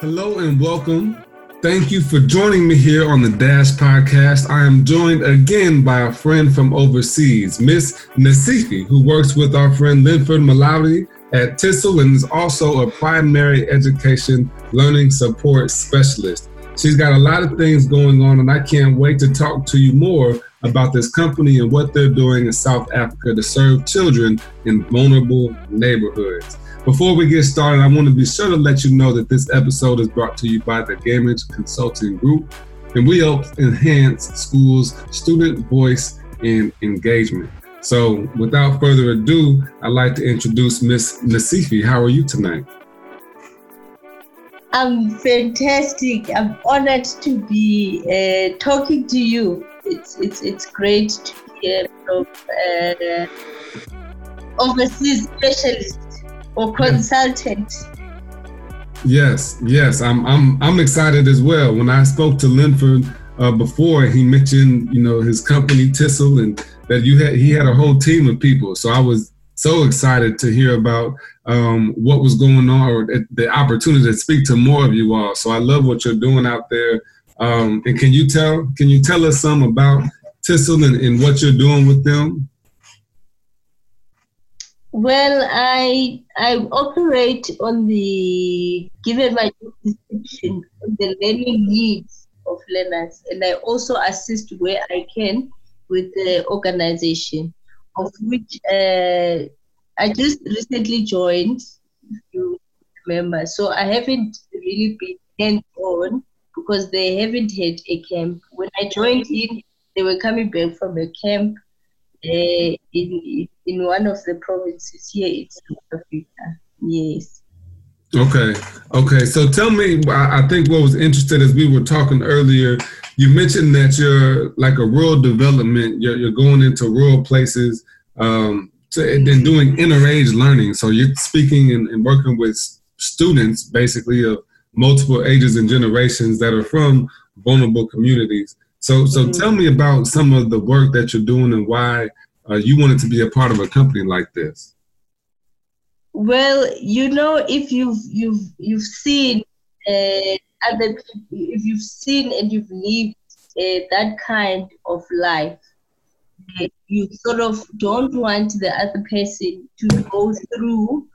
Hello and welcome. Thank you for joining me here on the Dash Podcast. I am joined again by a friend from overseas, Miss Nasiphi, who works with our friend Linford Maloadi at TeaSterl and is also a primary education learning support specialist. She's got a lot of things going on, and I can't wait to talk to you more about this company and what they're doing in South Africa to serve children in vulnerable neighborhoods. Before we get started, I want to be sure to let you know that this episode is brought to you by the Gamage Consulting Group, and we help enhance schools' student voice and engagement. So, without further ado, I'd like to introduce Miss Nasiphi. How are you tonight? I'm fantastic. I'm honored to be uh, talking to you. It's it's it's great to hear from uh, overseas specialists or consultant. Yes, yes, I'm I'm I'm excited as well. When I spoke to Linford uh, before, he mentioned you know his company TeaSterl and that you had he had a whole team of people. So I was so excited to hear about um, what was going on or the opportunity to speak to more of you all. So I love what you're doing out there. Um, and can you tell can you tell us some about TeaSterl and, and what you're doing with them? Well, I I operate on the given my description the learning needs of learners, and I also assist where I can with the organization, of which uh, I just recently joined. You remember, so I haven't really been hands on because they haven't had a camp. When I joined in, they were coming back from a camp in in one of the provinces here in South Africa. Yes. Okay. Okay. So tell me, I think what was interesting as we were talking earlier, you mentioned that you're like a rural development. You're, you're going into rural places, um, to, and then doing interage learning. So you're speaking and, and working with students, basically of multiple ages and generations that are from vulnerable communities. So, so mm-hmm. tell me about some of the work that you're doing and why uh, you wanted to be a part of a company like this. Well, you know, if you've you've you've seen uh, other, if you've seen and you've lived uh, that kind of life, you sort of don't want the other person to go through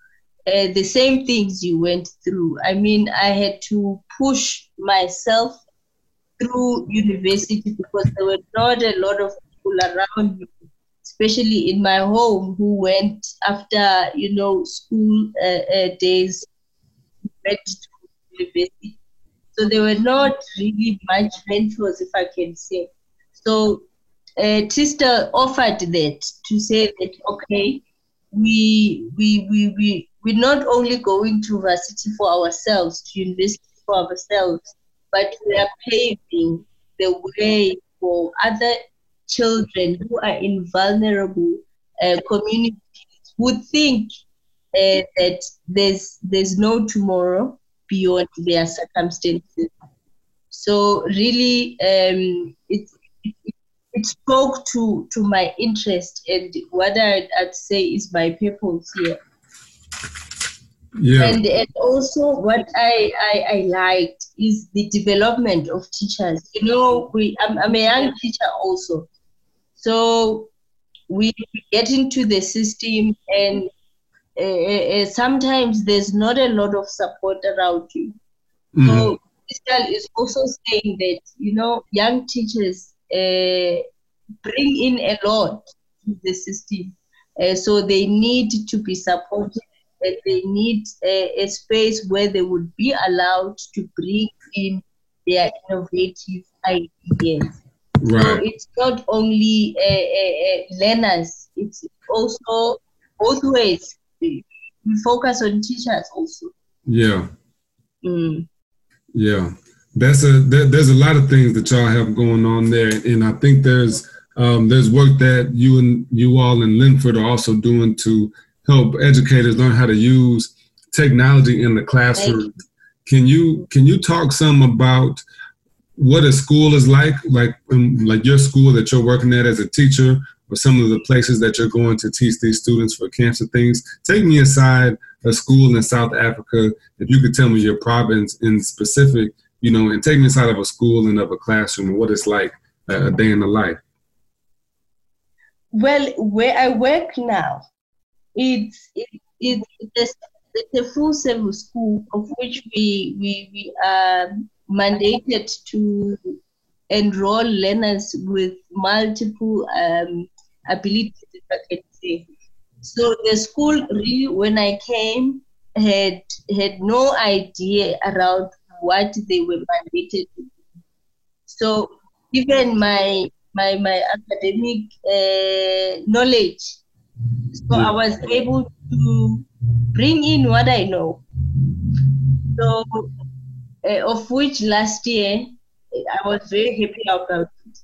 uh, the same things you went through. I mean, I had to push myself through university because there were not a lot of people around me, especially in my home, who went after you know school uh, uh, days, went to university. So there were not really much mentors, if I can say. So uh, TeaSterl offered that to say that okay, we we we we we're not only going to university for ourselves, to university for ourselves, but we are paving the way for other children who are in vulnerable uh, communities who think uh, that there's there's no tomorrow beyond their circumstances. So really, um, it, it, it spoke to to my interest and what I'd, I'd say is my purpose here. Yeah. And, and also what I, I, I liked is the development of teachers. You know, we I'm, I'm a young teacher also. So we get into the system and uh, uh, sometimes there's not a lot of support around you. Mm-hmm. So TeaSterl is also saying that, you know, young teachers uh, bring in a lot to the system. Uh, so they need to be supported and they need a, a, space where they would be allowed to bring in their innovative ideas. Right. So it's not only uh, uh, learners, it's also both ways. We focus on teachers also. Yeah. Mm. Yeah. That's a there, there's a lot of things that y'all have going on there, and I think there's um, there's work that you and you all in Linford are also doing to help educators learn how to use technology in the classroom. Can you can you talk some about what a school is like, like um, like your school that you're working at as a teacher, or some of the places that you're going to teach these students for cancer things. Take me inside a school in South Africa. If you could tell me your province in specific, you know, and take me inside of a school and of a classroom and what it's like uh, a day in the life. Well, where I work now, it's it, it, it's, a full service school of which we we, we are mandated to enroll learners with multiple um, abilities, if I can say. So the school really, when I came, had had no idea around what they were mandated to do. So even my my my academic uh, knowledge, so I was able to bring in what I know. So, uh, of which last year I was very happy about it.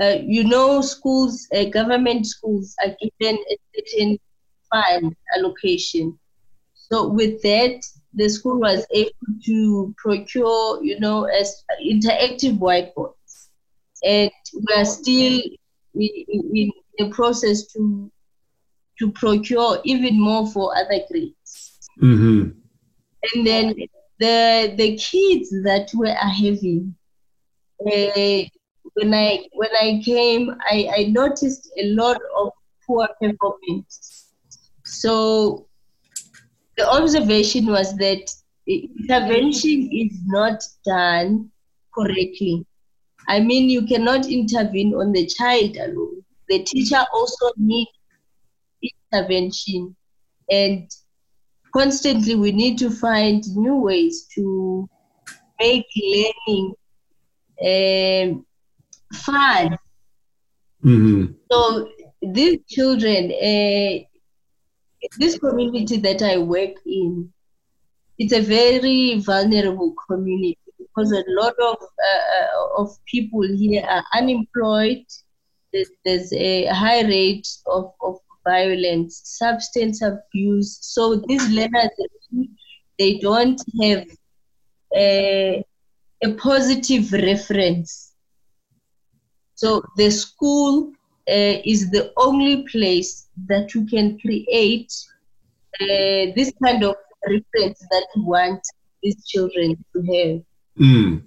Uh, you know, schools, uh, government schools are given a certain fund allocation. So with that, the school was able to procure, you know, as interactive whiteboards, and we are still in, in the process to to procure even more for other grades. Mm-hmm. And then the the kids that we are having uh, when I when I came, I, I noticed a lot of poor performance. So the observation was that intervention is not done correctly. I mean, you cannot intervene on the child alone. The teacher also needs intervention, and constantly we need to find new ways to make learning um, fun. Mm-hmm. So these children, uh, this community that I work in, it's a very vulnerable community because a lot of uh, of people here are unemployed. There's, there's a high rate of, of violence, substance abuse. So these learners, they don't have a, a positive reference. So the school uh, is the only place that you can create uh, this kind of reference that you want these children to have. Mm.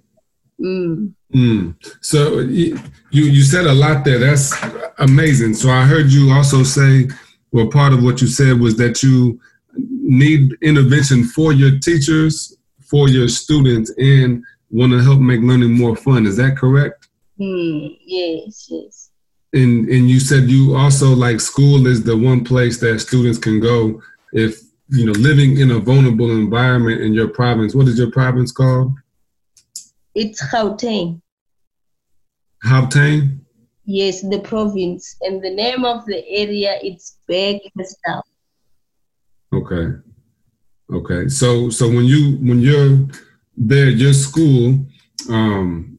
Mm. Mm. So you you said a lot there. That's amazing. So I heard you also say, well, part of what you said was that you need intervention for your teachers, for your students, and want to help make learning more fun. Is that correct? Mm, yes, yes. And and you said you also like school is the one place that students can go if you know living in a vulnerable environment in your province. What is your province called? It's Gauteng. Gauteng. Yes, the province, and the name of the area it's Bekkersdal. Okay. Okay. So so when you when you're there, your school, um,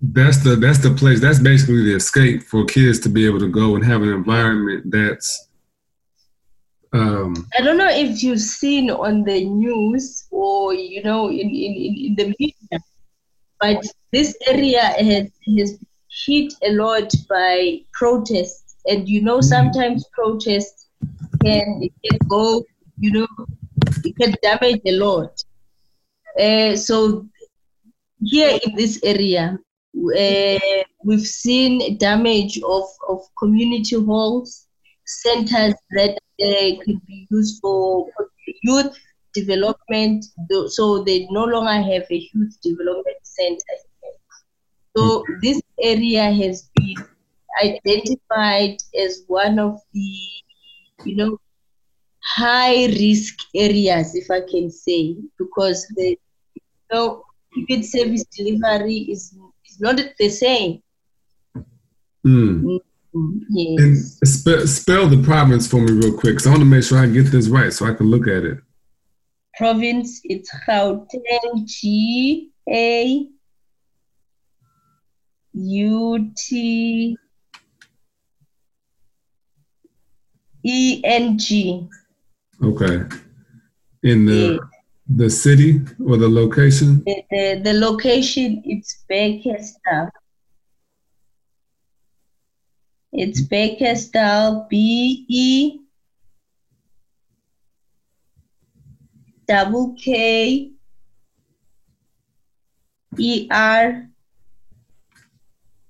that's the that's the place. That's basically the escape for kids to be able to go and have an environment that's. Um, I don't know if you've seen on the news or you know in, in, in the media, but this area has has hit a lot by protests, and you know sometimes protests can can go, you know, it can damage a lot. Uh, so here in this area, uh, we've seen damage of, of community halls, centers that uh, could be used for youth development. So they no longer have a youth development center. So this area has been identified as one of the, you know, high risk areas, if I can say, because the so ticket service delivery is, is not the same. Mm. Mm, yes. And spell, spell the province for me real quick, so I want to make sure I get this right, so I can look at it. Province, it's Gauteng, G A U T E N G. Okay. In the the city or the location? The, the, the location it's Bekkersdal. It's Bekkersdal B E double K E R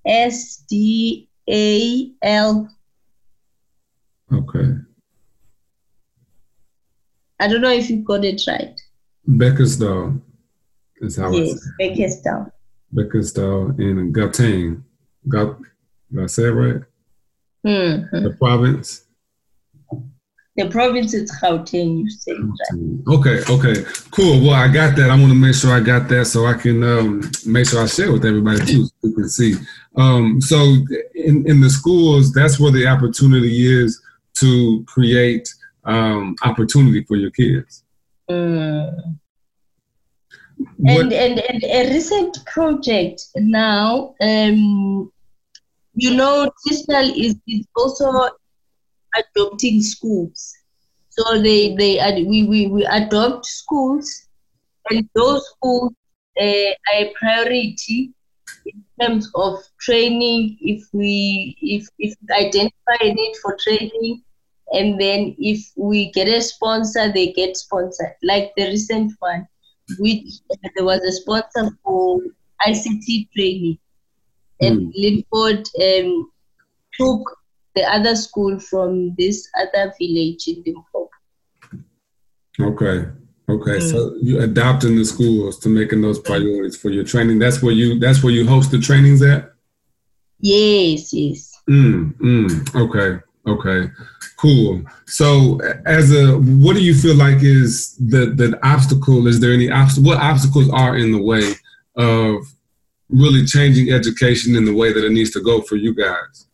S D A L. Okay. I don't know if you got it right. Beckersdale is how yes, Beckersdale. Beckersdale in Gauteng. Got, did I say it right? Mm-hmm. The province. The province is Gauteng, you say right. Okay, okay, cool. Well, I got that. I want to make sure I got that so I can um, make sure I share with everybody too, so you can see. Um, so, in, in the schools, that's where the opportunity is to create um, opportunity for your kids. Mm. And, and, and a recent project now, um, you know, TeaSterl is, is also adopting schools. So they, they we, we, we adopt schools, and those schools uh, are a priority in terms of training. If we if if identify a need for training, and then if we get a sponsor, they get sponsored. Like the recent one, which uh, there was a sponsor for ICT training, and mm. Linford um, took the other school from this other village in Limpopo. Okay. Okay, mm. so you adopting the schools to making those priorities for your training. That's where you that's where you host the trainings at? Yes, yes. Mm, mm, okay, okay. Cool. So as a what do you feel like is the the obstacle? Is there any obstacle what obstacles are in the way of really changing education in the way that it needs to go for you guys?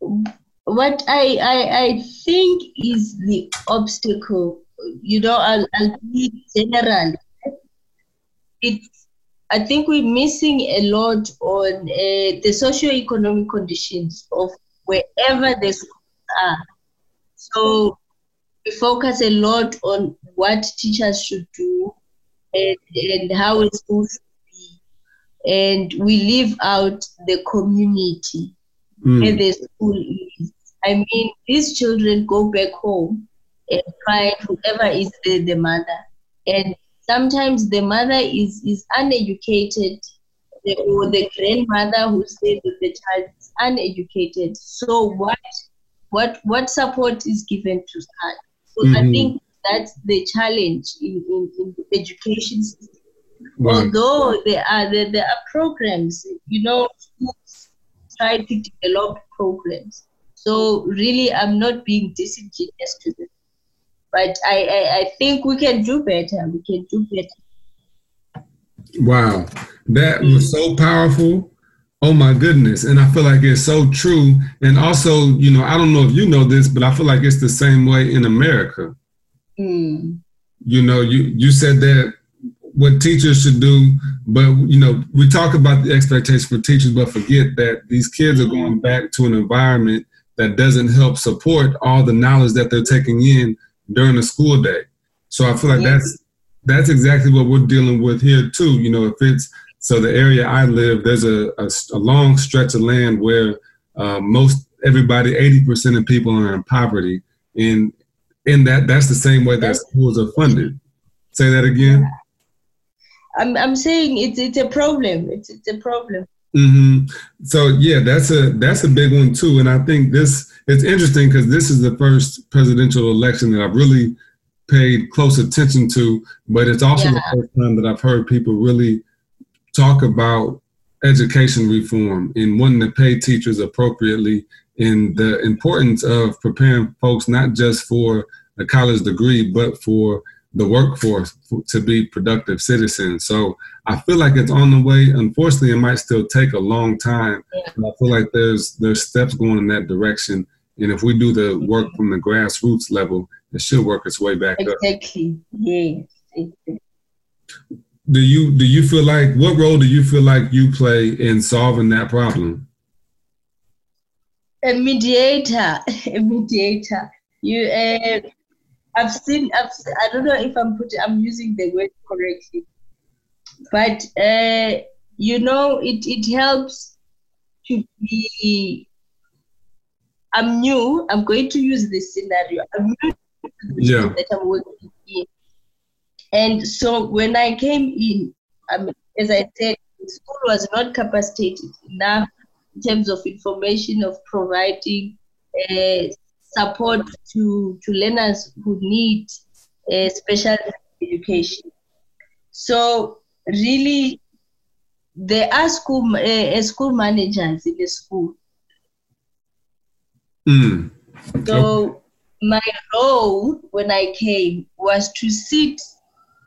What I, I I think is the obstacle, you know, I'll, I'll be general. It's I think we're missing a lot on uh, the socio-economic conditions of wherever the schools are. So we focus a lot on what teachers should do and, and how school should be. And we leave out the community mm. where the school is. I mean, these children go back home and find whoever is the, the mother. And sometimes the mother is, is uneducated, or the grandmother who said that the child is uneducated. So what what what support is given to her? So mm-hmm. I think that's the challenge in, in, in the education system. Although there are there, there are programs, you know, try to develop programs so really, I'm not being disingenuous to them, but I, I, I think we can do better. We can do better. Wow, that was so powerful. Oh my goodness. And I feel like it's so true. And also, you know, I don't know if you know this, but I feel like it's the same way in America. Mm. You know, you, you said that what teachers should do, but you know, we talk about the expectation for teachers, but forget that these kids are going back to an environment that doesn't help support all the knowledge that they're taking in during the school day. So I feel like that's that's exactly what we're dealing with here too. You know, if it's so the area I live, there's a, a, a long stretch of land where uh, most everybody, 80% of people are in poverty. And in that, that's the same way that schools are funded. Say that again. I'm, I'm saying it's, it's a problem. It's, it's a problem. Mm-hmm. So yeah, that's a that's a big one too, and I think this it's interesting because this is the first presidential election that I've really paid close attention to, but it's also yeah. the first time that I've heard people really talk about education reform and wanting to pay teachers appropriately and the importance of preparing folks not just for a college degree but for the workforce to be productive citizens. So I feel like it's on the way. Unfortunately, it might still take a long time. Yeah. I feel like there's there's steps going in that direction. And if we do the work from the grassroots level, it should work its way back exactly. up. Exactly. Yes. Do you do you feel like what role do you feel like you play in solving that problem? A mediator. A mediator. You uh, I've seen, I've, I don't know if I'm putting, I'm using the word correctly, but uh, you know, it, it helps to be I'm new. I'm going to use this scenario. I'm new yeah. that I'm working in. And so when I came in, um, as I said, the school was not capacitated enough in terms of information of providing uh, support to, to learners who need uh, special education. So really, there are school uh, school managers in the school. Mm. So my role when I came was to sit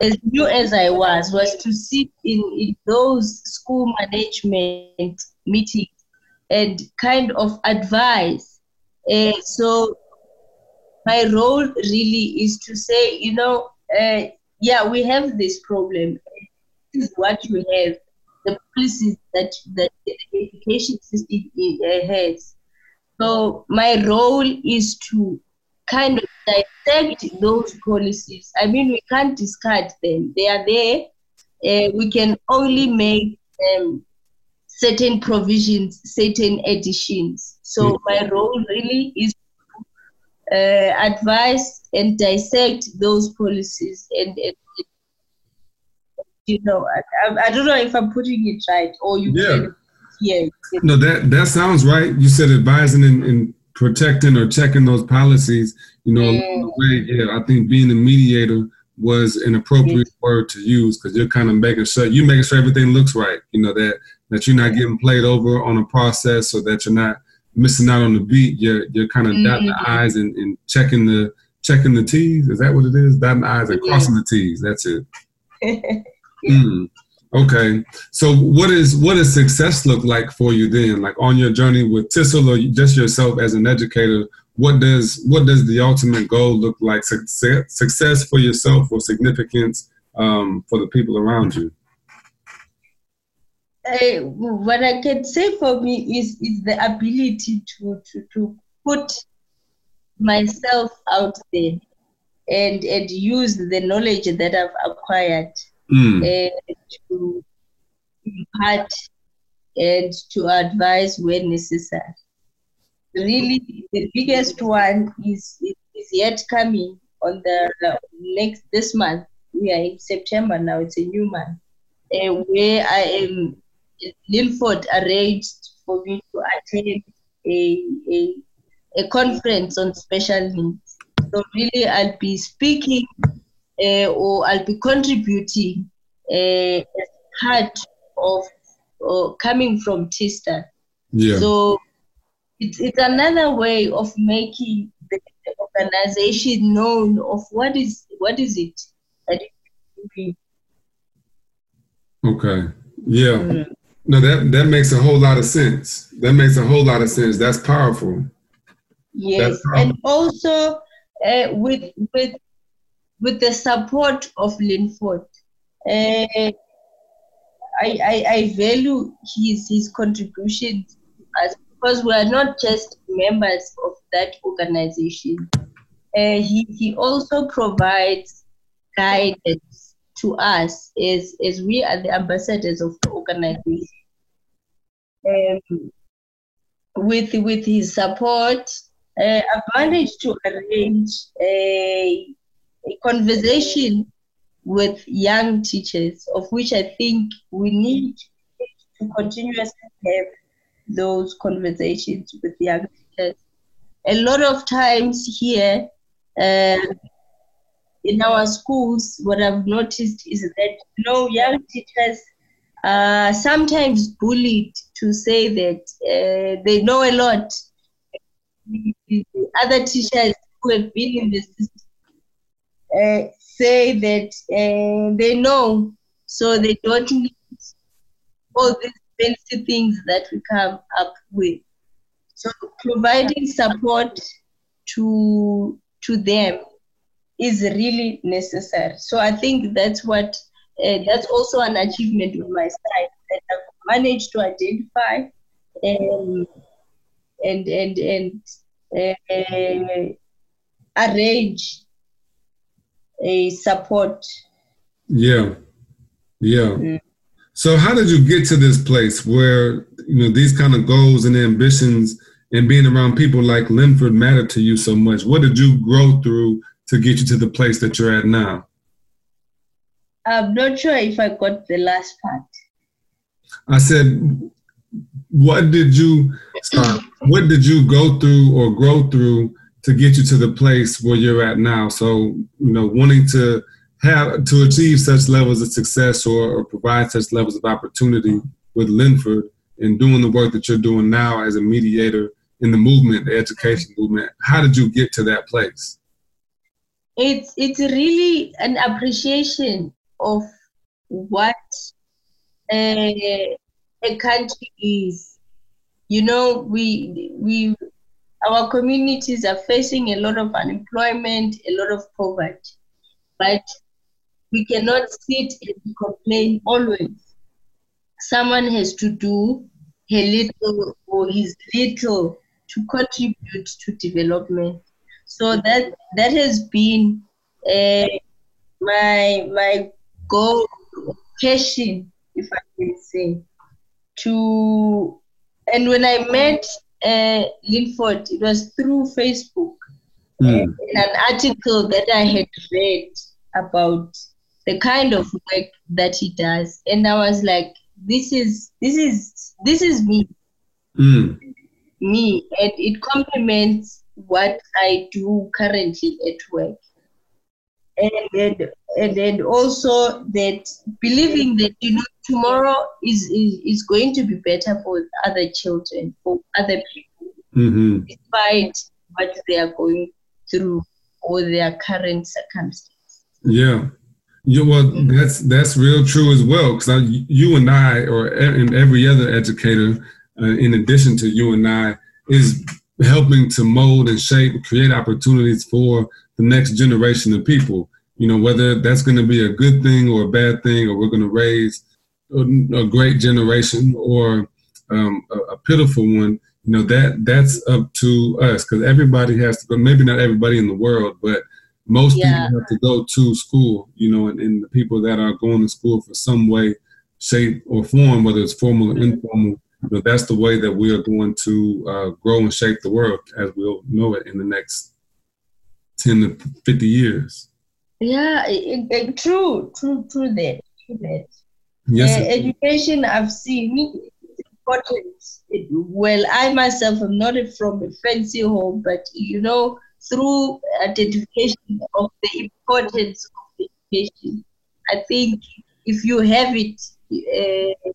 as new as I was, was to sit in, in those school management meetings and kind of advise. Uh, so my role really is to say, you know, uh, yeah, we have this problem. This is what you have. The policies that, that the education system uh, has. So my role is to kind of dissect those policies. I mean, we can't discard them. They are there. Uh, we can only make um, certain provisions, certain additions. So mm-hmm. my role really is uh, advise and dissect those policies and, and you know, I, I, don't know if I'm putting it right or you. Yeah. yeah. No, that that sounds right. You said advising and, and protecting or checking those policies, you know, mm. way, yeah, I think being a mediator was an appropriate mm. word to use because you're kind of making sure you're making sure everything looks right. You know that that you're not getting played over on a process or that you're not missing out on the beat. You're you're kind of mm. dotting the mm-hmm. I's and, and checking the checking the T's. Is that what it is? Dotting the I's and crossing the T's. That's it. mm. Okay, so what is what does success look like for you then? Like on your journey with TeaSterl or just yourself as an educator, what does what does the ultimate goal look like? Success, success for yourself or significance um, for the people around you? Uh, what I can say for me is is the ability to to, to put myself out there and and use the knowledge that I've acquired mm. uh, to impart and to advise when necessary. Really, the biggest one is, is, yet coming on the uh, next this month. We are in September now. It's a new month, uh, where I am. Linford arranged for me to attend a, a a conference on special needs. So really, I'll be speaking uh, or I'll be contributing uh, as part of uh, coming from TeaSterl. Yeah. So it's, it's another way of making the, organization known of what is what is it that it Okay. Yeah. Mm. No, that that makes a whole lot of sense. That makes a whole lot of sense. That's powerful. Yes, That's powerful. and also uh, with with with the support of Linford. Uh, I, I, I value his his contributions as because we are not just members of that organization. Uh, he, he also provides guidance to us is is we are the ambassadors of the organization. Um, with, with his support, uh, I've managed to arrange a, a conversation with young teachers, of which I think we need to continuously have those conversations with young teachers. A lot of times here uh, in our schools, what I've noticed is that you know, young teachers are sometimes bullied to say that uh, they know a lot. The other teachers who have been in the system uh, say that uh, they know, so they don't need all these fancy things that we come up with. So providing support to to them is really necessary. So I think that's what uh, that's also an achievement on my side that I've managed to identify and and and and uh, arrange a support. Yeah, yeah. Mm. So how did you get to this place where you know these kind of goals and ambitions and being around people like Linford matter to you so much? What did you grow through to get you to the place that you're at now? I'm not sure if I got the last part. I said, what did you sorry, what did you go through or grow through to get you to the place where you're at now? So, you know, wanting to have to achieve such levels of success or, or provide such levels of opportunity with Linford and doing the work that you're doing now as a mediator in the movement, the education movement. How did you get to that place? It's it's really an appreciation of what a, a country is. You know, we we our communities are facing a lot of unemployment, a lot of poverty, but we cannot sit and complain always. Someone has to do her little or his little to contribute to development. So that that has been uh, my my goal, passion, if I can say, to. And when I met uh, Linford, it was through Facebook, mm. in an article that I had read about the kind of work that he does, and I was like, "This is this is this is me." Mm me and it complements what I do currently at work. And then, and then also that believing that you know tomorrow is, is, is going to be better for other children, for other people, mm-hmm. despite what they are going through or their current circumstances. Yeah. Yeah, well, that's that's real true as well. Because you and I, or and every other educator, uh, in addition to you and I, is helping to mold and shape, create opportunities for the next generation of people. You know, whether that's going to be a good thing or a bad thing, or we're going to raise a, a great generation or um, a, a, pitiful one. You know, that that's up to us because everybody has to go. Maybe not everybody in the world, but most yeah. people have to go to school. You know, and, and the people that are going to school for some way, shape, or form, whether it's formal or informal, but that's the way that we are going to uh, grow and shape the world as we'll know it in the next 10 to 50 years. Yeah, it, it, true, true, true that, true that. Yes, uh, education, I've seen important. It, well, I myself am not from a fancy home, but you know, through identification of the importance of education, I think if you have it, uh,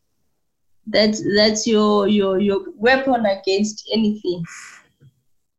that's that's your your your weapon against anything.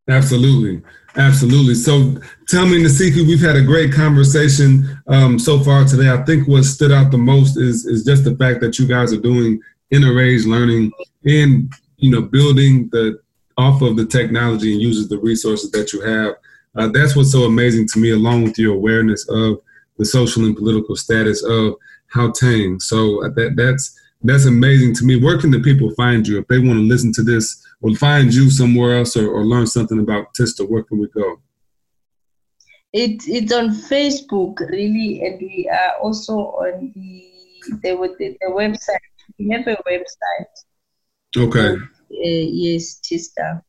Absolutely, absolutely. So tell me, Nasiphi, we've had a great conversation um, so far today. I think what stood out the most is is just the fact that you guys are doing interage learning and you know building the off of the technology and uses the resources that you have. Uh, that's what's so amazing to me, along with your awareness of the social and political status of Gauteng. So uh, that that's that's amazing to me. Where can the people find you if they want to listen to this or find you somewhere else or, or learn something about TeaSterl? Where can we go? It, it's on Facebook, really, and we are also on the the, the, the website. We have a website. Okay. Uh, yes, TeaSterl.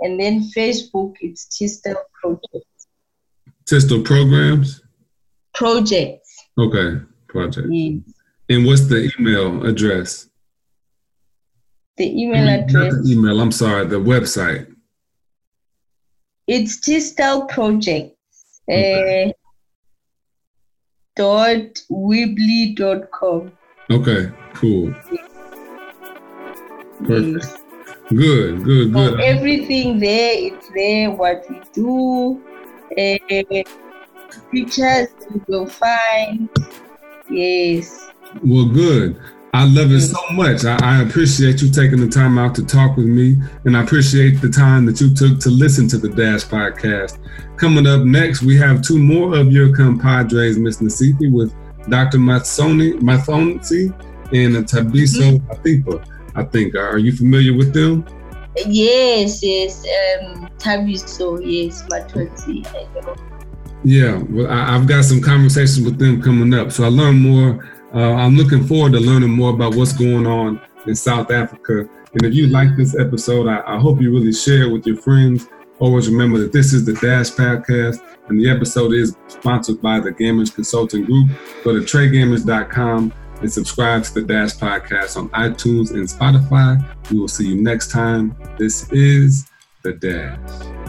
And then Facebook, it's TeaSterl Project. TeaSterl Programs? Projects. Okay, project. Yes. And what's the email address? The email address. the email, I'm sorry, the website. It's TeaSterl Project. Okay. Uh, dot com. Okay, cool. Perfect. Yes. Good, good, good. So everything there, it's there, what we do, uh, pictures you will find. Yes. Well, good. I love it so much. I, I, appreciate you taking the time out to talk with me, and I appreciate the time that you took to listen to the Dash podcast. Coming up next, we have two more of your compadres, Miss Nasiphi, with Dr. Matsoni, Mathonsi and Tabiso mm-hmm. Atipa. I think. Are you familiar with them? Yes, yes. Um, Tabiso, yes, Mathonsi. Yeah, well, I, I've got some conversations with them coming up, so I learn more Uh, I'm looking forward to learning more about what's going on in South Africa. And if you like this episode, I, I hope you really share it with your friends. Always remember that this is the Dash Podcast, and the episode is sponsored by the Gamers Consulting Group. Go to tradegamers.com and subscribe to the Dash Podcast on iTunes and Spotify. We will see you next time. This is The Dash.